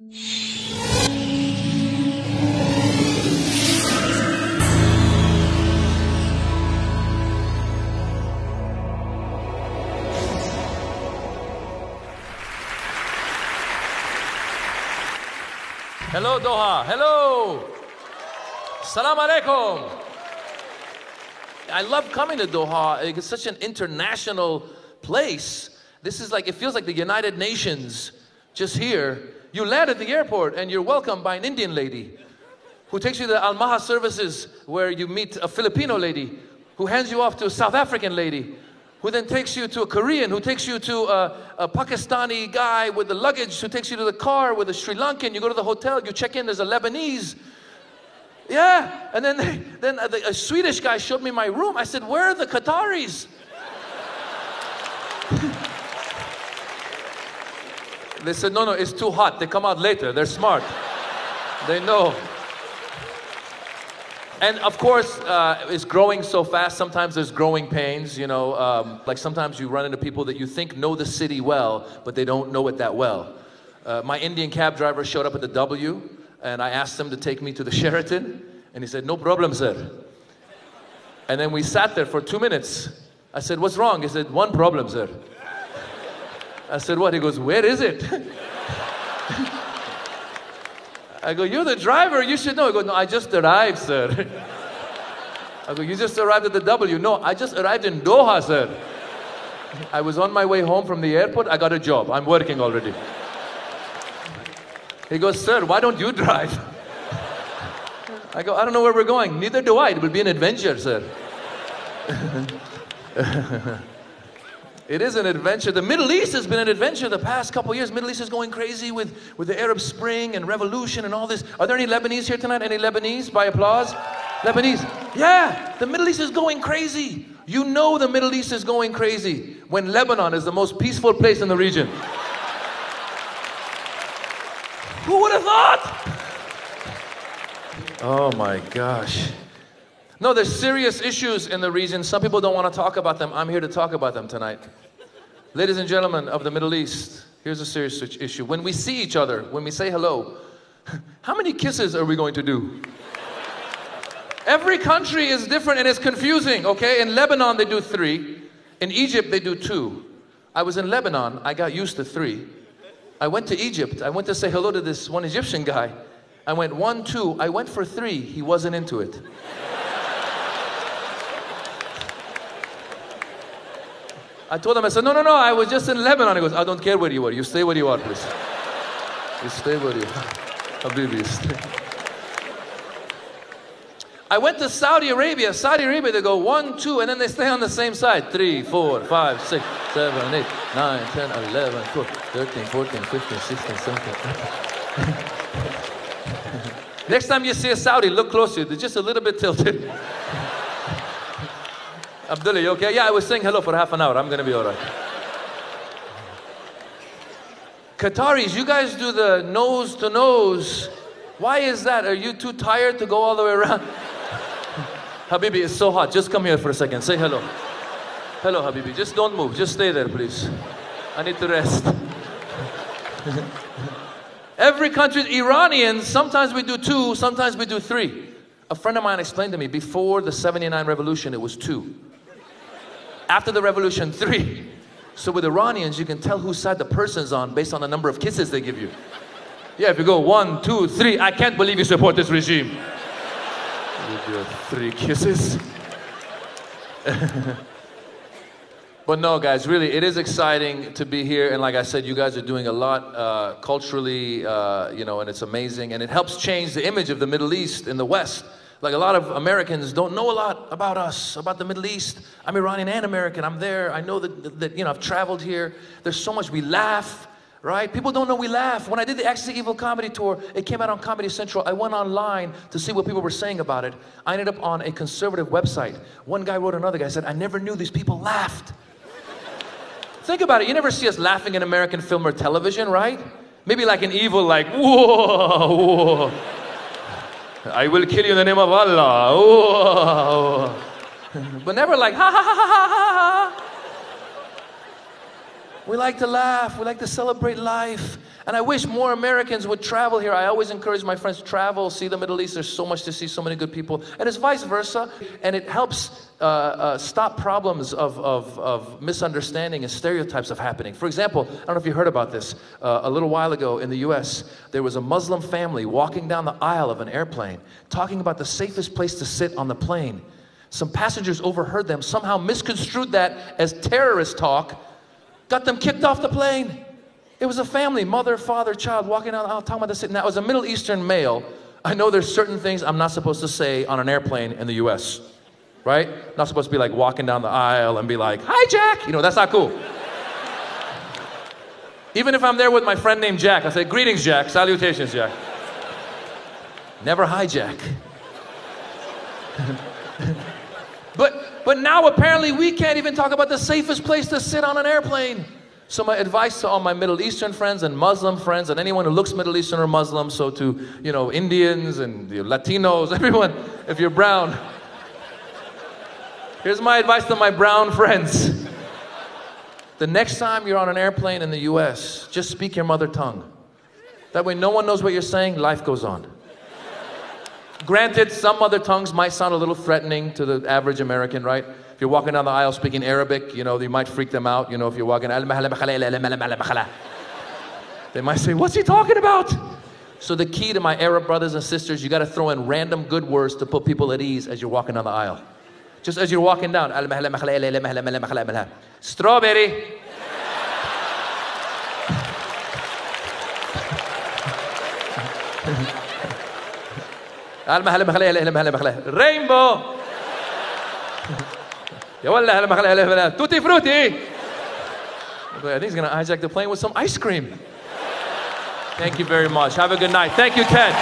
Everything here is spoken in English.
Hello, Doha. Hello. Salam alaikum. I love coming to Doha. It's such an international place. This is like, it feels like the United Nations just here. You land at the airport and you're welcomed by an Indian lady who takes you to the Al Maha services where you meet a Filipino lady who hands you off to a South African lady who then takes you to a Korean, who takes you to a, a, Pakistani guy with the luggage, who takes you to the car with a Sri Lankan. You go to the hotel, you check in, there's a Lebanese. Yeah, and then they, then a, a Swedish guy showed me my room. I said, "Where are the Qataris?" they said, "No, no, it's too hot. They come out later. They're smart. they know." and of course, uh, it's growing so fast. Sometimes there's growing pains. You know, um, like sometimes you run into people that you think know the city well, but they don't know it that well. Uh, my Indian cab driver showed up at the W, and I asked him to take me to the Sheraton, and he said, "No problem, sir." And then we sat there for two minutes. I said, "What's wrong?" He said, "One problem, sir." I said, "What?" He goes, "Where is it?" I go, You're the driver, you should know. I go, No, I just arrived, sir. I go, You just arrived at the W. No, I just arrived in Doha, sir. I was on my way home from the airport. I got a job. I'm working already. He goes, Sir, why don't you drive? I go, I don't know where we're going. Neither do I. It will be an adventure, sir. It is an adventure. The Middle East has been an adventure the past couple years. Middle East is going crazy with, with the Arab Spring and revolution and all this. Are there any Lebanese here tonight? Any Lebanese by applause? Lebanese. Yeah, the Middle East is going crazy. You know the Middle East is going crazy when Lebanon is the most peaceful place in the region. Who would have thought? Oh my gosh. No, there's serious issues in the region. Some people don't want to talk about them. I'm here to talk about them tonight. Ladies and gentlemen of the Middle East, here's a serious issue. When we see each other, when we say hello, how many kisses are we going to do? Every country is different and it's confusing, okay? In Lebanon, they do three. In Egypt, they do two. I was in Lebanon, I got used to three. I went to Egypt, I went to say hello to this one Egyptian guy. I went one, two, I went for three, he wasn't into it. I told him, I said, no, no, no, I was just in Lebanon. He goes, I don't care where you are. You stay where you are, please. You stay where you are. Habibi, stay. I went to Saudi Arabia. Saudi Arabia, they go one, two, and then they stay on the same side. Three, four, five, six, seven, eight, nine, ten, eleven, twelve, thirteen, fourteen, fifteen, sixteen, seventeen. Next time you see a Saudi, look closer. They're just a little bit tilted. Abdullah, you okay? Yeah, I was saying hello for half an hour. I'm going to be all right. Qataris, you guys do the nose to nose. Why is that? Are you too tired to go all the way around? Habibi, it's so hot. Just come here for a second. Say hello. Hello, Habibi. Just don't move. Just stay there, please. I need to rest. Every country, Iranians, sometimes we do two, sometimes we do three. A friend of mine explained to me before the 79 revolution, it was two. After the revolution, three. So with Iranians, you can tell whose side the person's on based on the number of kisses they give you. Yeah, if you go one, two, three, I can't believe you support this regime. Three kisses. but no, guys, really, it is exciting to be here. And like I said, you guys are doing a lot uh, culturally, uh, you know, and it's amazing. And it helps change the image of the Middle East in the West. Like a lot of Americans don't know a lot about us, about the Middle East. I'm Iranian and American. I'm there. I know that, that you know, I've traveled here. There's so much. We laugh, right? People don't know we laugh. When I did the Axis Evil comedy tour, it came out on Comedy Central. I went online to see what people were saying about it. I ended up on a conservative website. One guy wrote another guy, said, I never knew these people laughed. Think about it. You never see us laughing in American film or television, right? Maybe like an evil, like, whoa, whoa. I will kill you in the name of Allah. Oh, oh, oh. but never like, ha ha ha ha ha ha. We like to laugh. We like to celebrate life. And I wish more Americans would travel here. I always encourage my friends to travel, see the Middle East. There's so much to see, so many good people. And it's vice versa. And it helps uh, uh, stop problems of, of, of, misunderstanding and stereotypes of happening. For example, I don't know if you heard about this. Uh, a little while ago in the US, there was a Muslim family walking down the aisle of an airplane talking about the safest place to sit on the plane. Some passengers overheard them, somehow misconstrued that as terrorist talk, got them kicked off the plane. It was a family, mother, father, child, walking down the aisle talking about this. Now, as a Middle Eastern male, I know there's certain things I'm not supposed to say on an airplane in the US, right? Not supposed to be like walking down the aisle and be like, hi, Jack. You know, that's not cool. Even if I'm there with my friend named Jack, I say, greetings, Jack, salutations, Jack. Never hi, Jack. but, but now apparently we can't even talk about the safest place to sit on an airplane. So my advice to all my Middle Eastern friends and Muslim friends and anyone who looks Middle Eastern or Muslim, so to, you know, Indians and Latinos, everyone, if you're brown, here's my advice to my brown friends. The next time you're on an airplane in the US, just speak your mother tongue. That way no one knows what you're saying, life goes on. Granted, some other tongues might sound a little threatening to the average American, right? If you're walking down the aisle speaking Arabic, you know, you might freak them out. You know, if you're walking, they might say, What's he talking about? So, the key to my Arab brothers and sisters, you got to throw in random good words to put people at ease as you're walking down the aisle. Just as you're walking down, strawberry. Rainbow. يا ولا هلا مخلي هلا توتي فروتي I think he's going to hijack the plane with some ice cream. Thank you very much. Have a good night. Thank you, Ken.